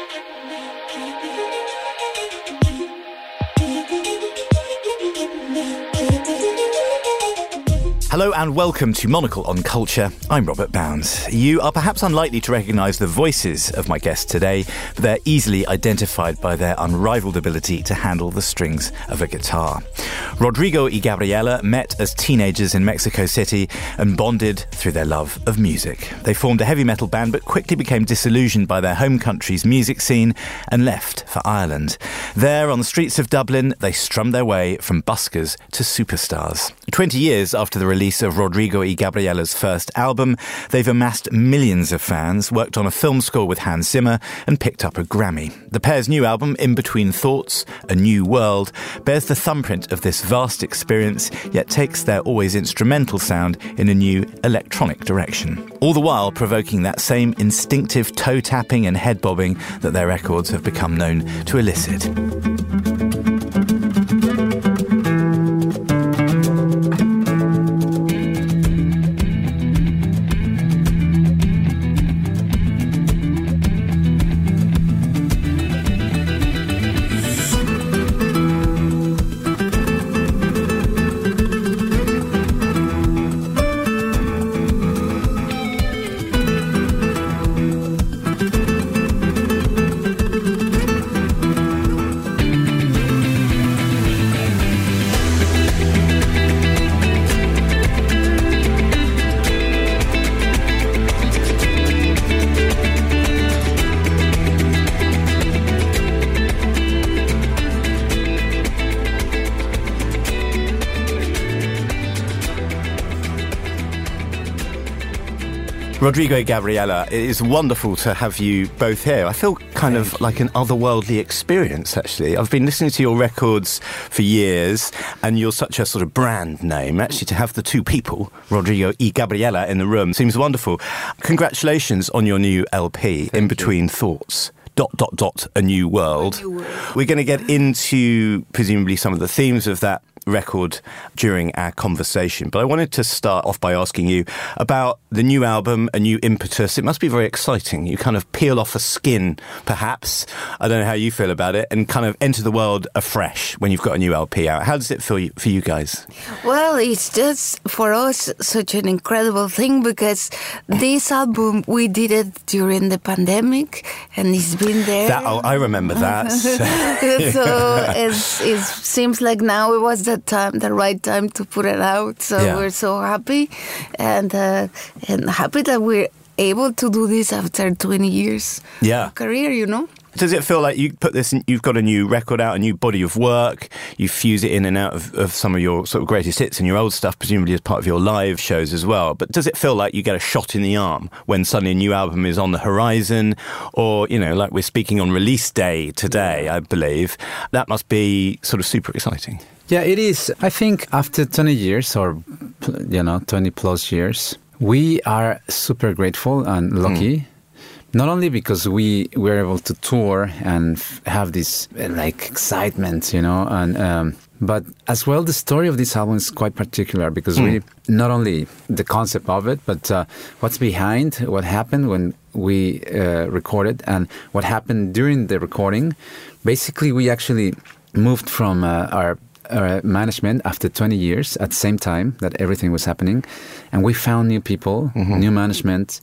Keep me, keep me, keep me. Hello and welcome to Monocle on Culture. I'm Robert Bound. You are perhaps unlikely to recognise the voices of my guests today, but they're easily identified by their unrivaled ability to handle the strings of a guitar. Rodrigo y Gabriela met as teenagers in Mexico City and bonded through their love of music. They formed a heavy metal band but quickly became disillusioned by their home country's music scene and left for Ireland. There, on the streets of Dublin, they strummed their way from buskers to superstars. Twenty years after the release of Rodrigo y Gabriela's first album, they've amassed millions of fans, worked on a film score with Hans Zimmer, and picked up a Grammy. The pair's new album, In Between Thoughts, A New World, bears the thumbprint of this vast experience, yet takes their always instrumental sound in a new electronic direction. All the while provoking that same instinctive toe tapping and head bobbing that their records have become known to elicit. Rodrigo y Gabriela, it is wonderful to have you both here. I feel kind of like an otherworldly experience, actually. I've been listening to your records for years, and you're such a sort of brand name. Actually, to have the two people, Rodrigo y Gabriela, in the room seems wonderful. Congratulations on your new LP, Thank In Between you. Thoughts dot dot dot a new world. A new world. We're going to get into presumably some of the themes of that record during our conversation. But I wanted to start off by asking you about the new album, a new impetus. It must be very exciting. You kind of peel off a skin, perhaps. I don't know how you feel about it, and kind of enter the world afresh when you've got a new LP out. How does it feel for you guys? Well, it's just for us such an incredible thing because this album we did it during the pandemic, and it's been there. That, oh, I remember that. so it seems like now it was the time, the right time to put it out. So yeah. we're so happy and uh, and happy that we're able to do this after 20 years yeah. career, you know? Does it feel like you put this? In, you've got a new record out, a new body of work. You fuse it in and out of, of, some of your sort of greatest hits and your old stuff, presumably as part of your live shows as well. But does it feel like you get a shot in the arm when suddenly a new album is on the horizon, or you know, like we're speaking on release day today, I believe that must be sort of super exciting. Yeah, it is. I think after 20 years or, you know, 20 plus years, we are super grateful and lucky. Mm. Not only because we were able to tour and f- have this like excitement, you know, and um, but as well the story of this album is quite particular because mm. we not only the concept of it, but uh, what's behind what happened when we uh, recorded and what happened during the recording. Basically, we actually moved from uh, our uh, management after 20 years at the same time that everything was happening. And we found new people, mm-hmm. new management.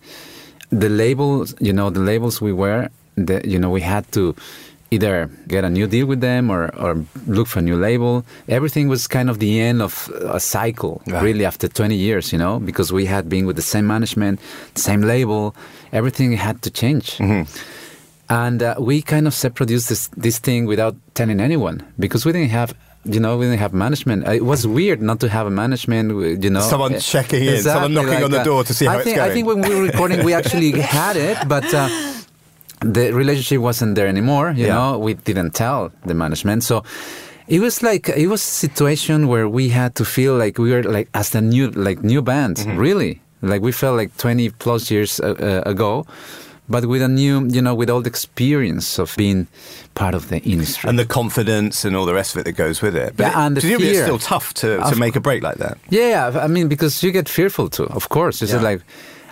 The labels, you know, the labels we were, the, you know, we had to either get a new deal with them or, or look for a new label. Everything was kind of the end of a cycle, really, after 20 years, you know, because we had been with the same management, same label, everything had to change. Mm-hmm. And uh, we kind of produced this, this thing without telling anyone because we didn't have you know, we didn't have management. It was weird not to have a management, you know. Someone uh, checking in, exactly someone knocking like on the door to see how I think, it's going. I think when we were recording, we actually had it, but uh, the relationship wasn't there anymore, you yeah. know. We didn't tell the management. So it was like, it was a situation where we had to feel like we were like as the new, like new band, mm-hmm. really. Like we felt like 20 plus years uh, uh ago but with a new, you know, with all the experience of being part of the industry and the confidence and all the rest of it that goes with it. But yeah, and it, the fear. it's still tough to, to make a break like that. Yeah, I mean, because you get fearful too, of course. It's yeah. like,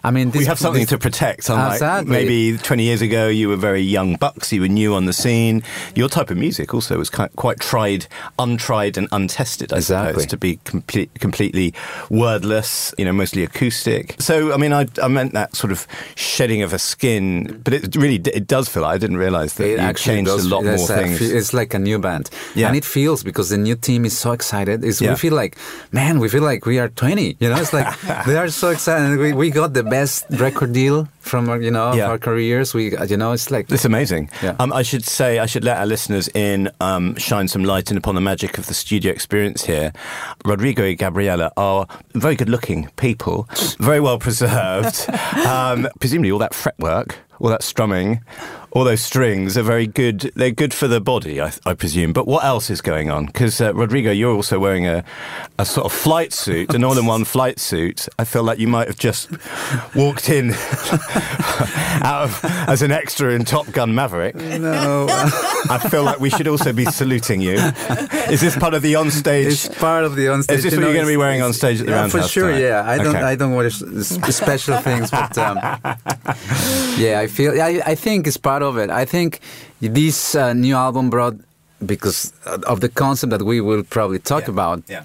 I mean, this, we have something this, to protect. Unlike ah, exactly. maybe 20 years ago, you were very young bucks, you were new on the scene. Your type of music also was quite, quite tried, untried, and untested. I exactly. suppose to be complete, completely wordless, you know, mostly acoustic. So, I mean, I, I meant that sort of shedding of a skin, but it really it does feel. I didn't realize that it you changed does, a lot more things. It's like a new band, yeah. and it feels because the new team is so excited. It's, yeah. We feel like, man, we feel like we are 20. You know, it's like they are so excited. We, we got the best record deal from you know yeah. our careers. We you know it's like it's amazing. Yeah. Um, I should say I should let our listeners in, um, shine some light in upon the magic of the studio experience here. Rodrigo and Gabriela are very good looking people, very well preserved. um, presumably all that fretwork, all that strumming all those strings are very good. They're good for the body, I, I presume. But what else is going on? Because uh, Rodrigo, you're also wearing a, a sort of flight suit, a more than one flight suit. I feel like you might have just walked in out of, as an extra in Top Gun Maverick. No, I feel like we should also be saluting you. Is this part of the onstage? It's part of the onstage. Is this what you're going to be wearing on stage at the yeah, Roundhouse? For sure, tonight? yeah. I don't, okay. I don't wear special things, but um, yeah, I feel. I, I think it's part of it. I think this uh, new album brought because of the concept that we will probably talk yeah. about. Yeah.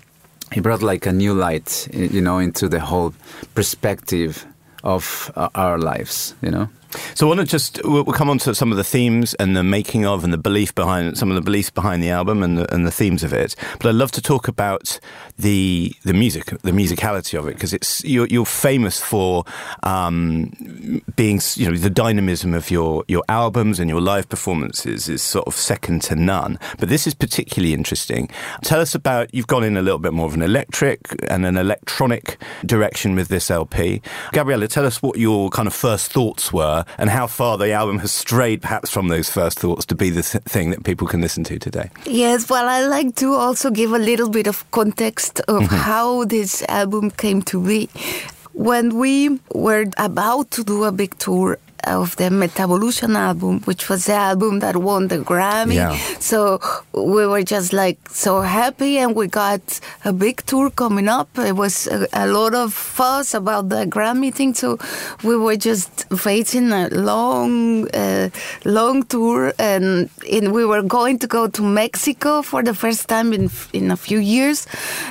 It brought like a new light, you know, into the whole perspective of uh, our lives, you know. So I want to just we'll, come on to some of the themes and the making of and the belief behind some of the beliefs behind the album and the, and the themes of it. But I'd love to talk about the the music, the musicality of it, because it's you're, you're, famous for um, being you know the dynamism of your your albums and your live performances is sort of second to none. But this is particularly interesting. Tell us about you've gone in a little bit more of an electric and an electronic direction with this LP. Gabriela, tell us what your kind of first thoughts were and how far the album has strayed perhaps from those first thoughts to be the th- thing that people can listen to today. Yes, well, I like to also give a little bit of context of mm-hmm. how this album came to be. When we were about to do a big tour of the Mettavolution album, which was the album that won the Grammy. Yeah. So we were just like so happy, and we got a big tour coming up. It was a, a lot of fuss about the Grammy thing, so we were just waiting a long, uh, long tour, and, and we were going to go to Mexico for the first time in in a few years,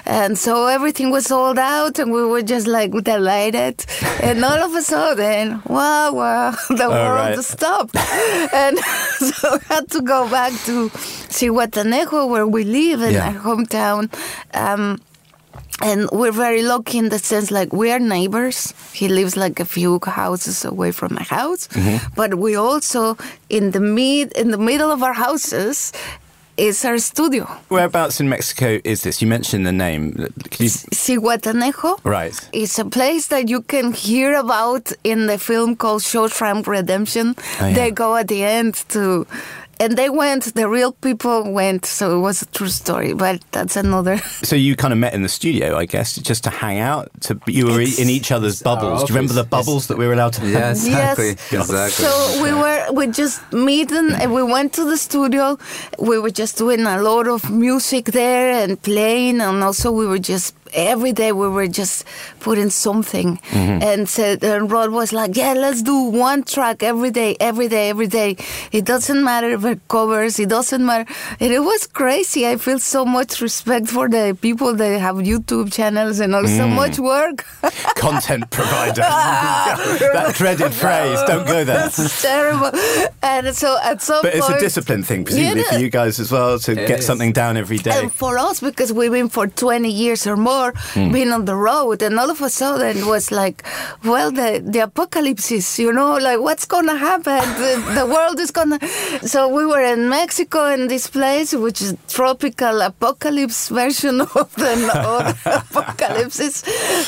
and so everything was sold out, and we were just like delighted, and all of a sudden, wow, wow the oh, world right. stopped. and so I had to go back to Zihuatanejo, where we live in yeah. our hometown. Um, and we're very lucky in the sense like we are neighbors he lives like a few houses away from my house mm-hmm. but we also in the mid in the middle of our houses is our studio. Whereabouts in Mexico is this? You mentioned the name. Can you... Right. It's a place that you can hear about in the film called Shawshank Redemption. Oh, yeah. They go at the end to and they went the real people went so it was a true story but that's another. So you kind of met in the studio i guess just to hang out to you were it's, in each other's bubbles. Do you remember the bubbles that we were allowed to have? yeah exactly yes. exactly. So we were we just meeting and we went to the studio. We were just doing a lot of music there and playing and also we were just every day we were just putting something. Mm-hmm. and said and Rod was like yeah let's do one track every day every day every day. It doesn't matter if it covers it doesn't matter. And it was crazy. I feel so much respect for the people that have YouTube channels and all. Mm. so much work. Content provider. That dreaded phrase. Don't go there. That's terrible. And so at some but point, it's a discipline thing presumably yeah, for you guys as well to it get is. something down every day. And for us because we've been for 20 years or more mm. being on the road, and all of a sudden it was like, well, the the apocalypse is, you know, like what's gonna happen? the, the world is gonna. So we were in Mexico in this place, which is tropical apocalypse version of the apocalypse.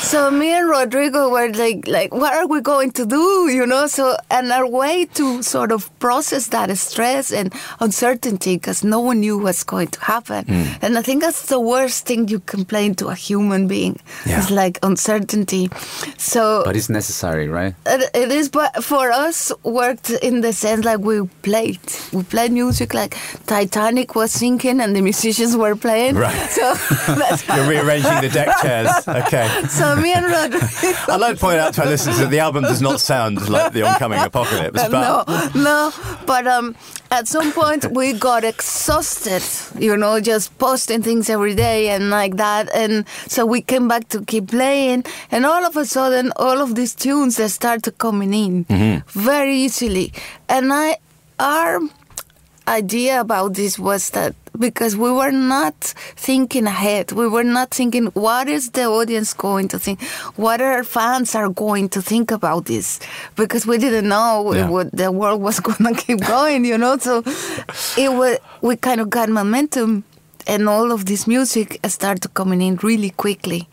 So me and Rodrigo were like, like, what are we going to do? You know, so and our way to sort of process that stress and uncertainty because no one knew what's going to happen. Mm. And I think that's the worst thing you complain to a human human being. Yeah. It's like uncertainty. So, but it's necessary, right? It, it is, but for us, worked in the sense like we played, we played music like Titanic was sinking and the musicians were playing. Right. So you're rearranging the deck chairs. Okay. So me and Rod. I'd like to point out to our listeners that the album does not sound like the oncoming apocalypse. But no, no, but um, at some point we got exhausted, you know, just posting things every day and like that. And so we came back to keep playing. And all of a sudden, all of these tunes that started coming in mm-hmm. very easily. And I, our idea about this was that because we were not thinking ahead. We were not thinking, what is the audience going to think? What our fans are going to think about this? Because we didn't know yeah. what the world was going to keep going, you know? So it was, we kind of got momentum and all of this music started coming in really quickly.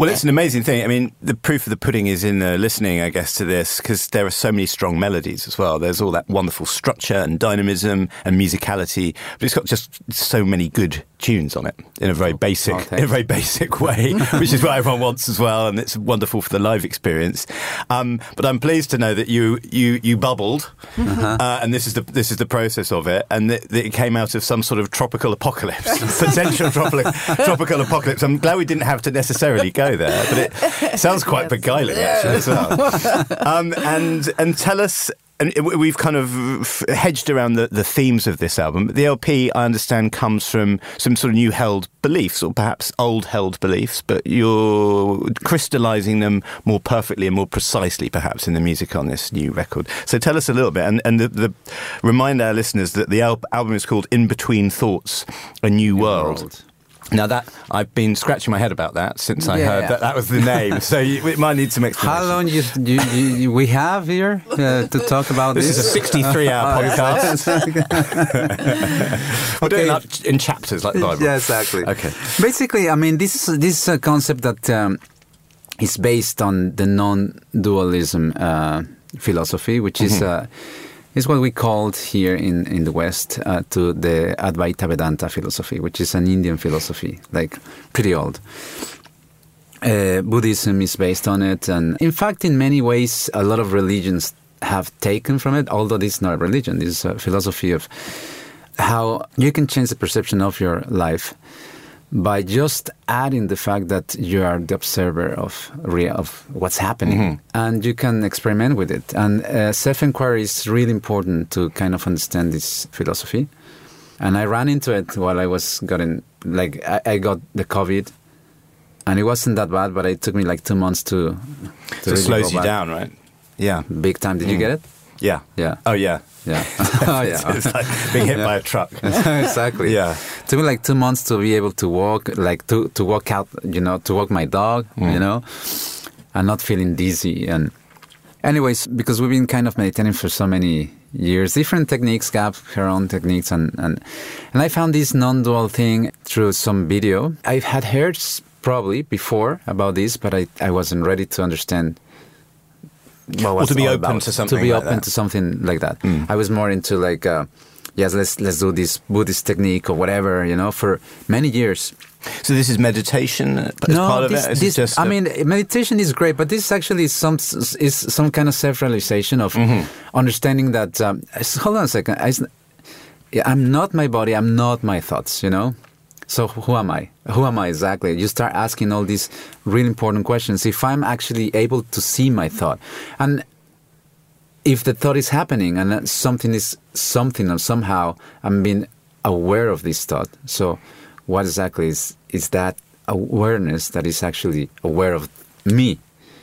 Well, it's an amazing thing. I mean, the proof of the pudding is in the listening, I guess, to this, because there are so many strong melodies as well. There's all that wonderful structure and dynamism and musicality, but it's got just so many good tunes on it in a very basic, oh, in a very basic way, which is what everyone wants as well, and it's wonderful for the live experience. Um, but I'm pleased to know that you you you bubbled, uh-huh. uh, and this is the this is the process of it, and that, that it came out of some sort of tropical apocalypse, potential tropical tropical apocalypse. I'm glad we didn't have to necessarily go there, but it sounds quite beguiling actually as well. Um, and and tell us and we've kind of hedged around the, the themes of this album. The LP, I understand, comes from some sort of new held beliefs, or perhaps old held beliefs, but you're crystallizing them more perfectly and more precisely, perhaps, in the music on this new record. So tell us a little bit, and, and the, the remind our listeners that the al- album is called In Between Thoughts, A New, new World. World. Now that I've been scratching my head about that since I yeah. heard that that was the name, so you, it might need some explanation. How long you, you, you we have here uh, to talk about this? This is a sixty-three-hour podcast. We're okay. doing that in chapters like the Bible. Yeah, exactly. Okay. Basically, I mean, this is this is a concept that um, is based on the non-dualism uh, philosophy, which mm-hmm. is. Is what we called here in, in the West uh, to the Advaita Vedanta philosophy, which is an Indian philosophy, like pretty old. Uh, Buddhism is based on it, and in fact, in many ways, a lot of religions have taken from it, although this is not a religion, this is a philosophy of how you can change the perception of your life by just adding the fact that you are the observer of real, of what's happening, mm-hmm. and you can experiment with it. And uh, self inquiry is really important to kind of understand this philosophy. And I ran into it while I was getting like I, I got the COVID, and it wasn't that bad, but it took me like two months to. to so really slows you back. down, right? Yeah, big time. Did mm. you get it? Yeah. Yeah. Oh yeah. Yeah. oh, yeah. it's like being hit yeah. by a truck. exactly. Yeah. Took me like two months to be able to walk, like to, to walk out, you know, to walk my dog, mm. you know, and not feeling dizzy. And, anyways, because we've been kind of meditating for so many years, different techniques, Gab, her own techniques, and, and, and I found this non dual thing through some video. I've had heard probably before about this, but I, I wasn't ready to understand well, well to be open about. to something to be like open that. to something like that. Mm. I was more into like uh, yes, let's let's do this Buddhist technique or whatever, you know, for many years. So this is meditation as no, part this, of it. This, it I a... mean, meditation is great, but this actually is some is some kind of self realization of mm-hmm. understanding that. Um, hold on a second. I, I'm not my body. I'm not my thoughts. You know. So who am I? Who am I exactly? You start asking all these really important questions. If I'm actually able to see my thought, and if the thought is happening and something is something or somehow I'm being aware of this thought. So what exactly is is that awareness that is actually aware of me?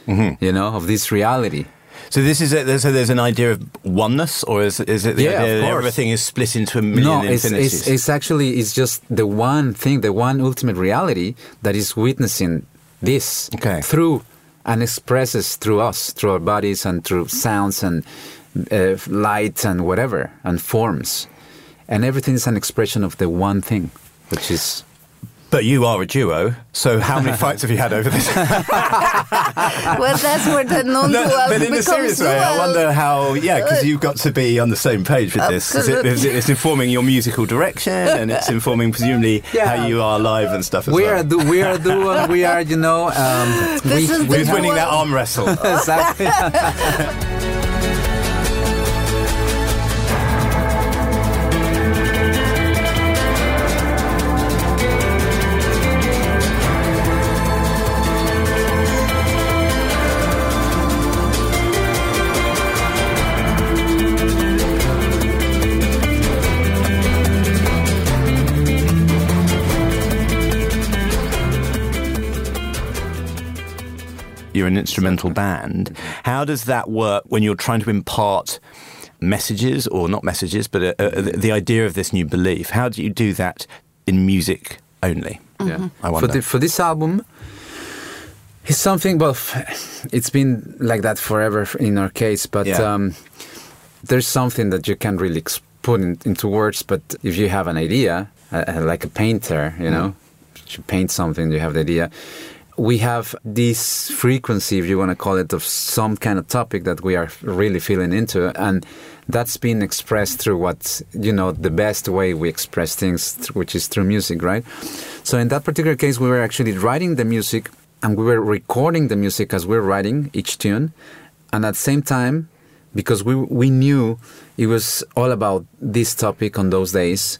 Mm-hmm. You know, of this reality. So this is a, so there's an idea of oneness, or is, is it the yeah, idea that everything is split into a million no, it's, infinities? It's, it's actually it's just the one thing, the one ultimate reality that is witnessing this okay. through and expresses through us, through our bodies and through sounds and uh, light and whatever and forms, and everything is an expression of the one thing, which is But you are a duo, so how many fights have you had over this? well, that's where the non no, But in a serious way, I wonder how, yeah, because you've got to be on the same page with this. It, it's informing your musical direction and it's informing, presumably, yeah. how you are live and stuff as well. we well. Are du- we are a duo, we are, you know, um, this we, we're winning that arm wrestle. exactly. Instrumental band. How does that work when you're trying to impart messages, or not messages, but uh, uh, the idea of this new belief? How do you do that in music only? Yeah, I wonder. For, the, for this album, it's something. Well, it's been like that forever in our case, but yeah. um, there's something that you can't really put in, into words. But if you have an idea, uh, like a painter, you know, mm. you paint something, you have the idea we have this frequency, if you want to call it, of some kind of topic that we are really feeling into. And that's been expressed through what, you know, the best way we express things, which is through music, right? So in that particular case, we were actually writing the music and we were recording the music as we we're writing each tune. And at the same time, because we, we knew it was all about this topic on those days.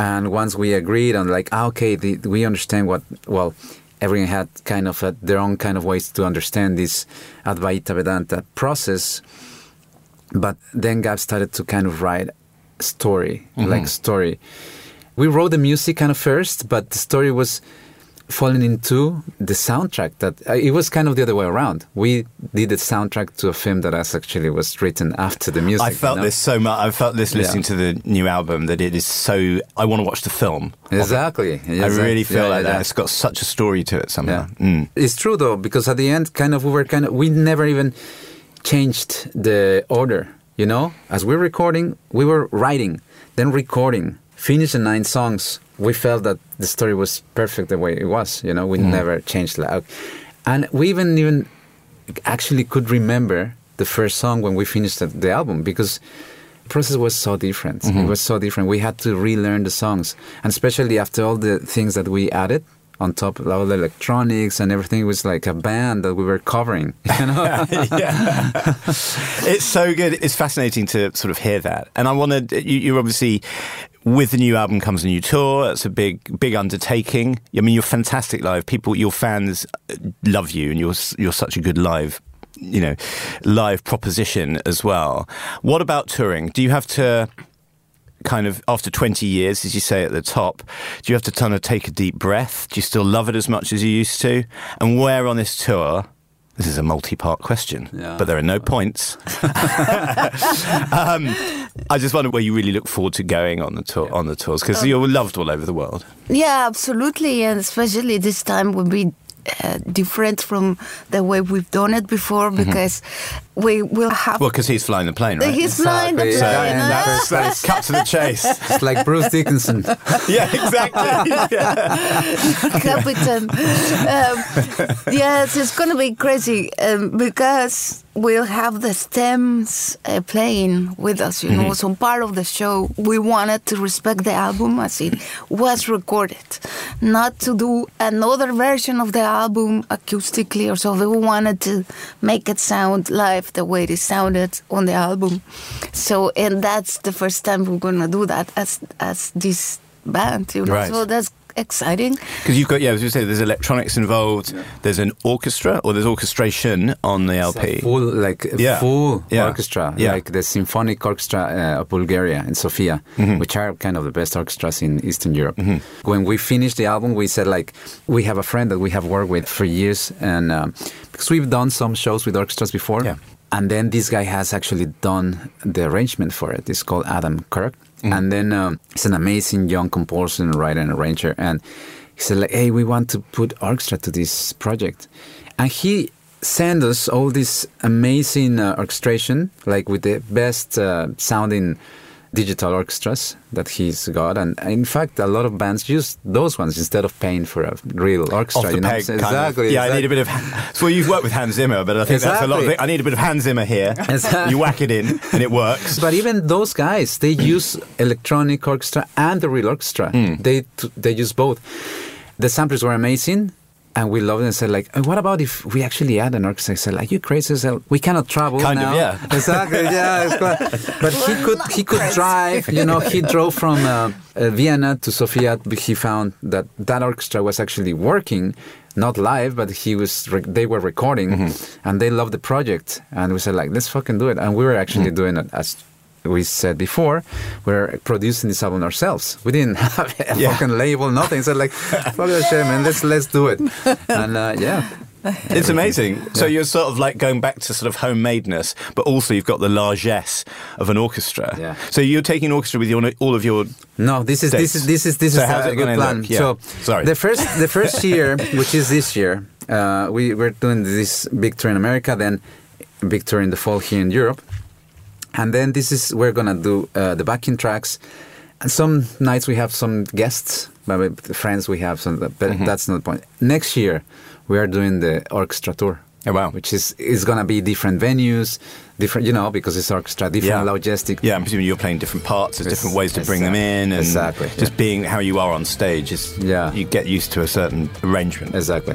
And once we agreed on, like, ah, okay, the, we understand what, well, everyone had kind of a, their own kind of ways to understand this Advaita Vedanta process. But then Gab started to kind of write story, mm-hmm. like story. We wrote the music kind of first, but the story was falling into the soundtrack that uh, it was kind of the other way around. We did the soundtrack to a film that actually was written after the music. I felt you know? this so much. I felt this listening yeah. to the new album that it is so. I want to watch the film. Exactly. I really feel yeah, like yeah, that. It's got such a story to it somehow. Mm. It's true though, because at the end, kind of, we were kind of, we never even changed the order. You know, as we're recording, we were writing, then recording, finish the nine songs we felt that the story was perfect the way it was. You know, we mm. never changed that. And we even even actually could remember the first song when we finished the, the album because the process was so different. Mm-hmm. It was so different. We had to relearn the songs, and especially after all the things that we added on top of all the electronics and everything it was like a band that we were covering you know yeah. it's so good it's fascinating to sort of hear that and i wanted you, you're obviously with the new album comes a new tour. It's a big, big undertaking. I mean, you're fantastic live. People, your fans uh, love you, and you're you're such a good live, you know, live proposition as well. What about touring? Do you have to? Kind of after 20 years, as you say at the top, do you have to kind of take a deep breath? Do you still love it as much as you used to? And where on this tour this is a multi-part question, yeah. but there are no points. um, I just wonder where you really look forward to going on the tour on the tours because um, you're loved all over the world. Yeah, absolutely, and especially this time will be uh, different from the way we've done it before mm-hmm. because mm-hmm. We will have. Well, because he's flying the plane, right? He's flying the plane. So, yeah, that's, that's cut to the chase. It's like Bruce Dickinson. yeah, exactly. Yeah. Captain. Um, yes, it's going to be crazy um, because we'll have the stems uh, playing with us, you know. Mm-hmm. So part of the show, we wanted to respect the album as it was recorded, not to do another version of the album acoustically or so. We wanted to make it sound live the way it sounded on the album. So, and that's the first time we're gonna do that as as this band, you know. Right. So that's exciting. Because you've got, yeah, as you say, there's electronics involved. Yeah. There's an orchestra, or there's orchestration on the LP. full, like yeah. full yeah. orchestra, like the symphonic orchestra uh, of Bulgaria and Sofia, mm-hmm. which are kind of the best orchestras in Eastern Europe. Mm-hmm. When we finished the album, we said like we have a friend that we have worked with for years, and um, because we've done some shows with orchestras before. Yeah. And then this guy has actually done the arrangement for it. It's called Adam Kirk. Mm. And then um, he's an amazing young composer and writer and arranger. And he said, like, hey, we want to put orchestra to this project. And he sent us all this amazing uh, orchestration, like with the best uh, sounding digital orchestras that he's got, and in fact, a lot of bands use those ones instead of paying for a real orchestra. Off the you know? peg, So- kind of. exactly. Yeah, I need a bit of. So you've worked with Hans Zimmer, but I think that's a lot. Of it. I need a bit of Hans Zimmer here. Exactly. You whack it in, and it works. But even those guys, they use electronic orchestra and the real orchestra. Hmm. They they use both. The samplers were amazing, and we loved it. And said like, "Uh, what about if we actually add an orchestra? I said like, you crazy? as hell? we cannot travel Kind of, now. yeah. exactly. Yeah, it's quite- but he could he could drive. You know, he drove from uh, uh, Vienna to Sofia. but He found that that orchestra was actually working. Not live, but he was. Re- they were recording, Mm-hmm. and they loved the project. And we said, like, let's fucking do it. And we were actually Mm. doing it as we said before, we're producing this album ourselves. We didn't have a Yeah. fucking label, nothing. So like, fuck that shit, man. Let's let's do it. And uh, yeah, It's amazing. So you're sort of like going back to sort of homemadeness, but also you've got the largesse of an orchestra. Yeah. So you're taking orchestra with your, all of your. no, this is this is this is this So is how's a it good plan. Yeah. So Sorry. the first the first year, which is this year, uh, we we're doing this big tour in America, then big tour in the fall here in Europe, and then this is we're gonna do uh, the backing tracks. And some nights we have some guests, but friends we have some, but Mm-hmm. that's not the point. Next year we are doing the orchestra tour. Oh, wow. Which is is gonna be different venues, different you know because it's orchestra, different logistic. Yeah, I'm presuming you're playing different parts. There's different ways to bring them in, and Exactly, just yeah. being how you are on stage is. Yeah. You get used to a certain arrangement. Exactly.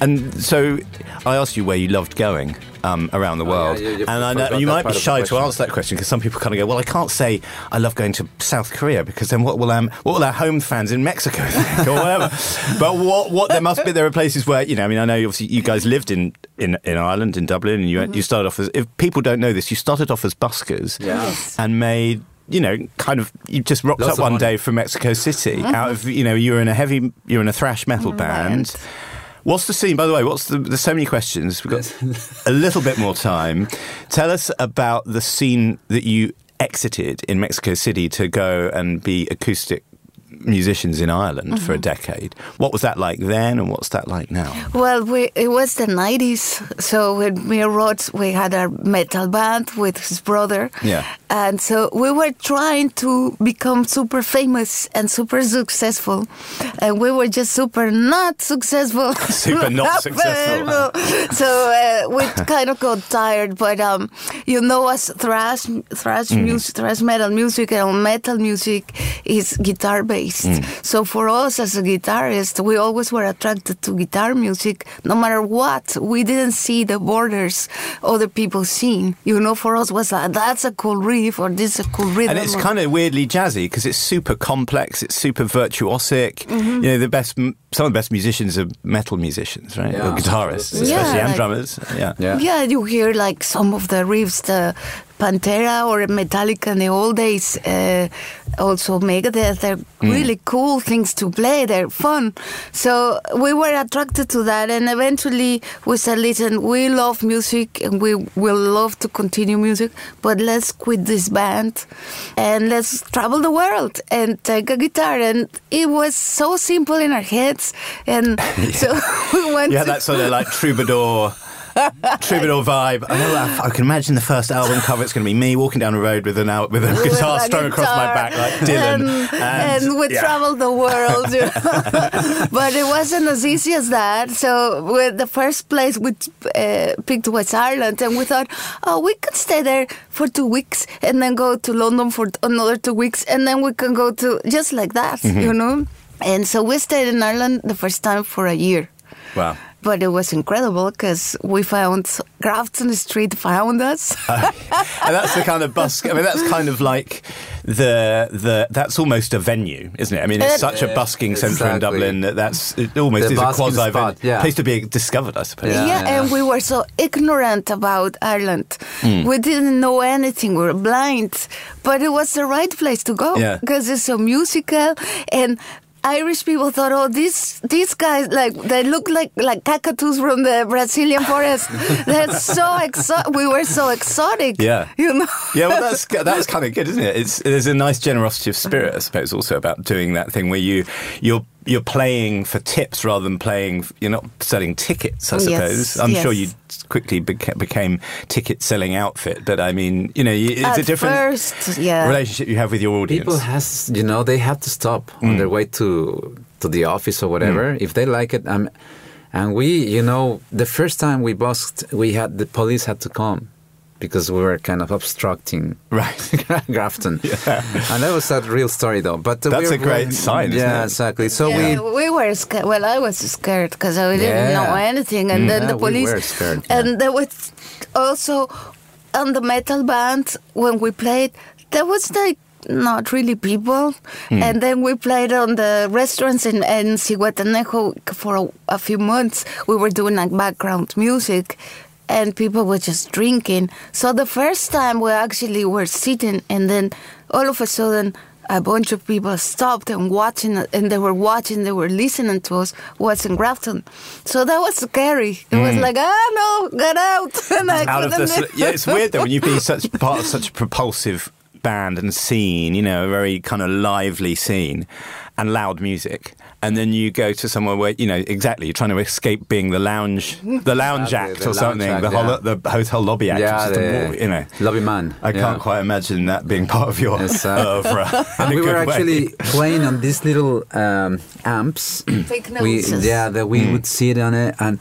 And so, I asked you where you loved going um, around the Oh, yeah, world, you and I know you might be part of the shy to answer that question because some people kind of go, "Well, I can't say I love going to South Korea because then what will um, what will our home fans in Mexico think or whatever." but what what there must be there are places where you know I mean I know obviously you guys lived in in, in Ireland in Dublin and you Mm-hmm. you started off as if people don't know this you started off as buskers Yeah. Yes. and made. You know, kind of, you just rocked Lots up one money. day from Mexico City. Out of, you know, you were in a heavy, you were in a thrash metal band. Band. What's the scene, by the way? What's the? There's so many questions. We've got a little bit more time. Tell us about the scene that you exited in Mexico City to go and be acoustic musicians in Ireland for a decade. What was that like then, and what's that like now? Well, we, it was the 90s. So when me and we had our metal band with his brother. Yeah. And so we were trying to become super famous and super successful. And we were just super not successful. Super not successful. so uh, we kind of got tired. But, um, you know, as thrash, thrash Mm. music, thrash metal music and metal music is guitar based. Mm. So for us as a guitarist, we always were attracted to guitar music, no matter what. We didn't see the borders other people seen. You know, for us was like, that's a cool riff or this is a cool rhythm. And it's kind of weirdly jazzy because it's super complex. It's super virtuosic. Mm-hmm. You know, the best, some of the best musicians are metal musicians, right? Yeah, or guitarists, especially, Yeah, and like- drummers. Yeah. Yeah. Yeah, you hear like some of the riffs, the Pantera or Metallica in the old days, uh, also Megadeth. They're really cool things to play. They're fun. So we were attracted to that, and eventually we said, "Listen, we love music and we will love to continue music, but let's quit this band and let's travel the world and take a guitar." And it was so simple in our heads, and so we went. Yeah, that sort of like troubadour. Troubadour vibe. I, can imagine the first album cover. It's going to be me walking down the road with an out with a with guitar strung across my back like Dylan. And, and we yeah. traveled the world. but it wasn't as easy as that. So the first place we uh, picked was Ireland, and we thought, oh, we could stay there for two weeks and then go to London for another two weeks, and then we can go to just like that, Mm-hmm. you know. And so we stayed in Ireland the first time for a year. Wow. But it was incredible because we found crafts on the street found us. and that's the kind of busk. I mean, that's kind of like the the. That's almost a venue, isn't it? I mean, it's Uh, such a busking centre in. Dublin that that's it almost The is a quasi spot, yeah. place to be discovered, I suppose. Yeah. Yeah, and we were so ignorant about Ireland. Hmm. We didn't know anything. We were blind, but it was the right place to go Yeah. because it's so musical and. Irish people thought, oh, these these guys like they look like like cockatoos from the Brazilian forest. They're so exotic. We were so exotic. Yeah, you know. yeah, well, that's that's kind of good, isn't it? It's there's a nice generosity of spirit, I suppose, also about doing that thing where you you're you're playing for tips rather than playing. You're not selling tickets, I suppose. Yes, I'm yes. sure you quickly beca- became ticket selling outfit, but I mean, you know, you- it's At a different first, yeah. relationship you have with your audience. People has you know they have to stop Mm. on their way to to the office or whatever if they like it. Um, and we, you know, the first time we busked, we had the police had to come because we were kind of obstructing right. Grafton. And that was a real story though. But uh, That's we a great sign, isn't Yeah, it? exactly. So Yeah, we we were scared. Well, I was scared because I didn't Yeah. know anything, and then Yeah, the we police. were scared, yeah. And there was also on the metal band when we played. There was like not really people, Hmm. and then we played on the restaurants in, in Zihuatanejo for a, a few months. We were doing like background music. And people were just drinking. So the first time we actually were sitting, and then all of a sudden, a bunch of people stopped and watching and they were watching they were listening to us was in Grafton so that was scary it was like ah no get out and I Mm. out of the couldn't- sort of- yeah it's weird though when you've been such part of such a propulsive band and scene you know a very kind of lively scene and loud music and then you go to somewhere where you know exactly you're trying to escape being the lounge the lounge Exactly, act the or something lounge the, act, hol- the hotel lobby act yeah, which the the more, you know lobby man. I yeah. can't quite imagine that being part of your Exactly. Uh, oeuvre uh, in And we were good way. actually playing on these little um, amps. Fake we, yeah, that we hmm. would sit on it and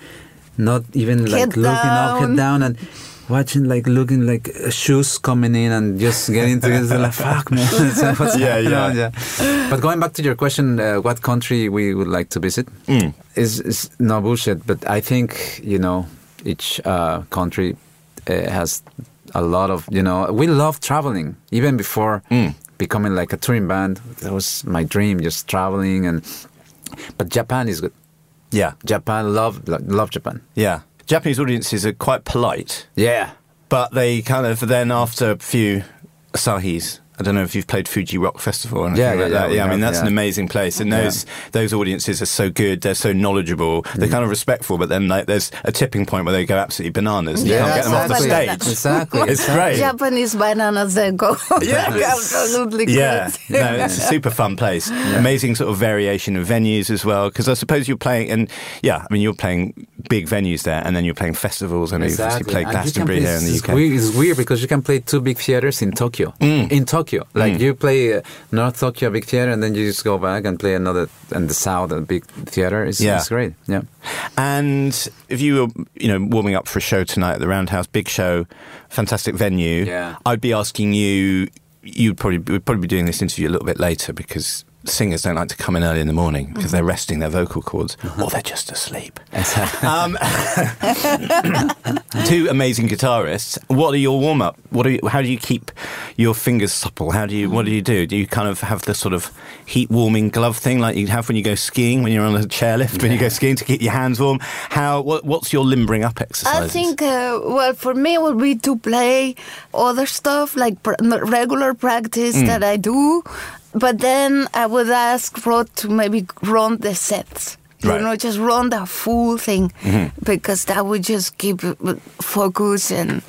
not even like Head looking up, down. head down, and watching like looking like shoes coming in and just getting to it. like fuck man. Yeah, happening? yeah. But going back to your question, uh, what country we would like to visit Mm. is is no bullshit. But I think you know each uh, country uh, has a lot of you know we love traveling even before Mm. becoming like a touring band. That was my dream, just traveling and. But Japan is good. yeah Japan love love Japan. yeah Japanese audiences are quite polite Yeah. But they kind of then after a few Asahis. I don't know if you've played Fuji Rock Festival or anything Yeah, yeah, like yeah, that. we Yeah, I mean that's yeah. an amazing place, and those those audiences are so good. They're so knowledgeable. Mm. They're kind of respectful, but then like there's a tipping point where they go absolutely bananas. and You Yeah, can't get them off the stage. Exactly. It's great. Japanese bananas they go Yeah. like absolutely Yeah, no, it's a super fun place. Amazing sort of variation of venues as well. Because I suppose you're playing, and yeah, I mean you're playing big venues there, and then you're playing festivals, and you've obviously played And you Glastonbury here in the UK. Weird, it's weird because you can play two big theaters in Tokyo. Mm. In Tokyo, like you play uh, North Tokyo big theater, and then you just go back and play another in the South a big theater. It's, Yeah. it's great. Yeah. And if you were, you know, warming up for a show tonight at the Roundhouse, big show, fantastic venue, Yeah. I'd be asking you. You'd probably would probably be doing this interview a little bit later because singers don't like to come in early in the morning because they're resting their vocal cords or they're just asleep. um, two amazing guitarists. What are your warm up? What are you, how do you keep your fingers supple? How do you what do you do? Do you kind of have the sort of heat warming glove thing like you have when you go skiing when you're on a chairlift when you go skiing to keep your hands warm? How what, what's your limbering up exercise? I think, uh, well, for me, it would be to play other stuff like pr- regular practice Mm. that I do, but then I would ask Rod to maybe run the sets. Right. You know, just run the full thing mm-hmm. because that would just keep it focus and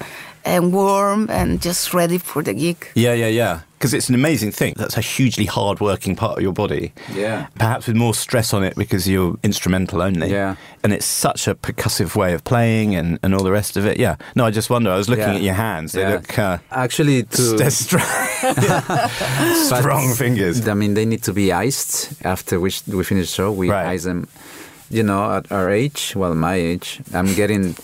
and warm and just ready for the gig. Yeah, yeah, yeah. Because it's an amazing thing. That's a hugely hard working part of your body. Yeah. Perhaps with more stress on it because you're instrumental only. Yeah. And it's such a percussive way of playing and, and all the rest of it. Yeah. No, I just wonder. I was looking Yeah. at your hands. They Yeah. look uh, Actually, to they're strong, strong fingers. I mean, they need to be iced after we, we finish the show. We Right. ice them. You know, at our age, well, my age, I'm getting,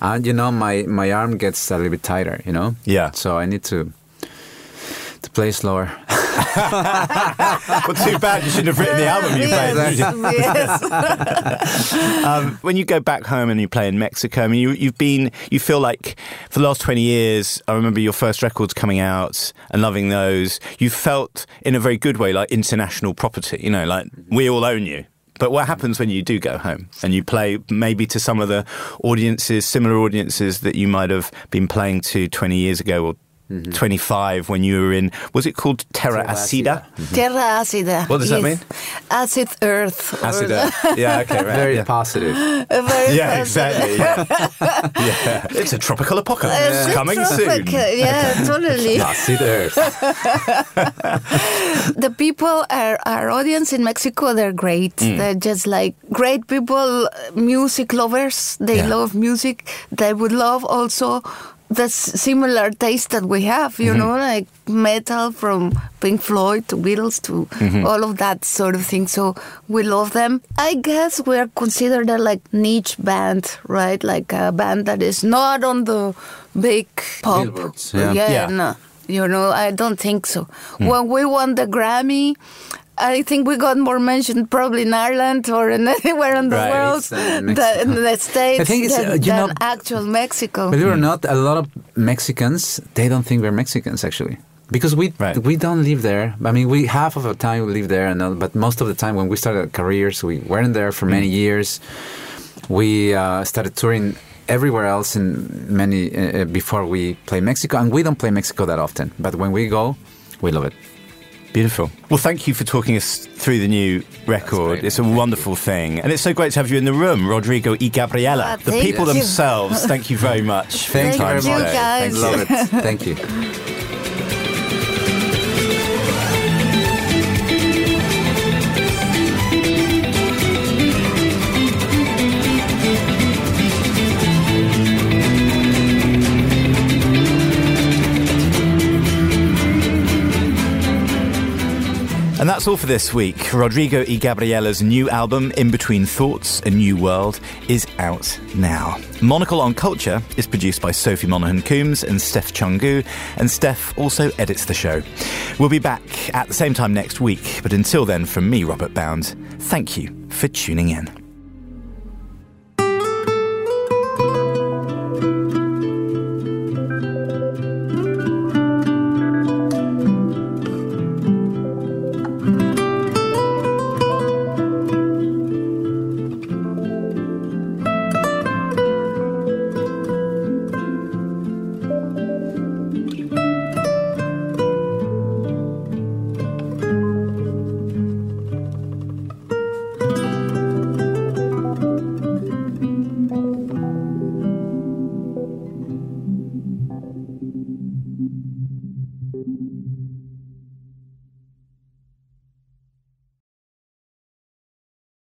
uh, you know, my, my arm gets a little bit tighter, you know? Yeah. So I need to to play slower. well, too bad you shouldn't have written the album you played. yes, yes. um, when you go back home and you play in Mexico, I mean, you, you've been, you feel like for the last 20 years, I remember your first records coming out and loving those. You felt in a very good way like international property, you know, like we all own you. But what happens when you do go home and you play maybe to some of the audiences, similar audiences that you might have been playing to 20 years ago or 25 when you were in, was it called Terra Terra Acida? Acida. Terra acida. What does that mean? acid earth. Acid earth. Yeah, okay, right. Very yeah. positive. Very Yeah, positive. exactly. Yeah. yeah. It's a tropical apocalypse It's a coming tropic- soon. Yeah, totally. Acid earth. the people, our, our audience in Mexico, they're great. Mm. They're just like great people, music lovers. They Yeah. love music. They would love also the similar taste that we have, Mm-hmm. you know, like metal from Pink Floyd to Beatles to Mm-hmm. all of that sort of thing. So we love them. I guess we're considered a like niche band, right? Like a band that is not on the big pop. Billboards, yeah. Yeah. no. You know, I don't think so. Hmm. When we won the Grammy, I think we got more mentioned probably in Ireland or in anywhere in the Right. world Than in the States The thing is, than, uh, you than know- actual Mexico. Believe it or not, a lot of Mexicans they don't think we're Mexicans actually. Because we Right. we don't live there. I mean, we half of the time we live there, and all- but most of the time when we started our careers, we weren't there for many years. We uh, started touring everywhere else in many uh, uh, before we play Mexico, and we don't play Mexico that often. But when we go, we love it. Beautiful. Well, thank you for talking us through the new record. It's a wonderful thing. And it's so great to have you in the room, Rodrigo y Gabriela. The people you. themselves, thank you very much. for your Thank time you, today. guys. Thank you. Love it. Thank you. And that's all for this week. Rodrigo y Gabriela's new album, In Between Thoughts, A New World, is out now. Monocle on Culture is produced by Sophie Monaghan Coombs and Steph Chungu, and Steph also edits the show. We'll be back at the same time next week, but until then, from me, Robert Bound, thank you for tuning in.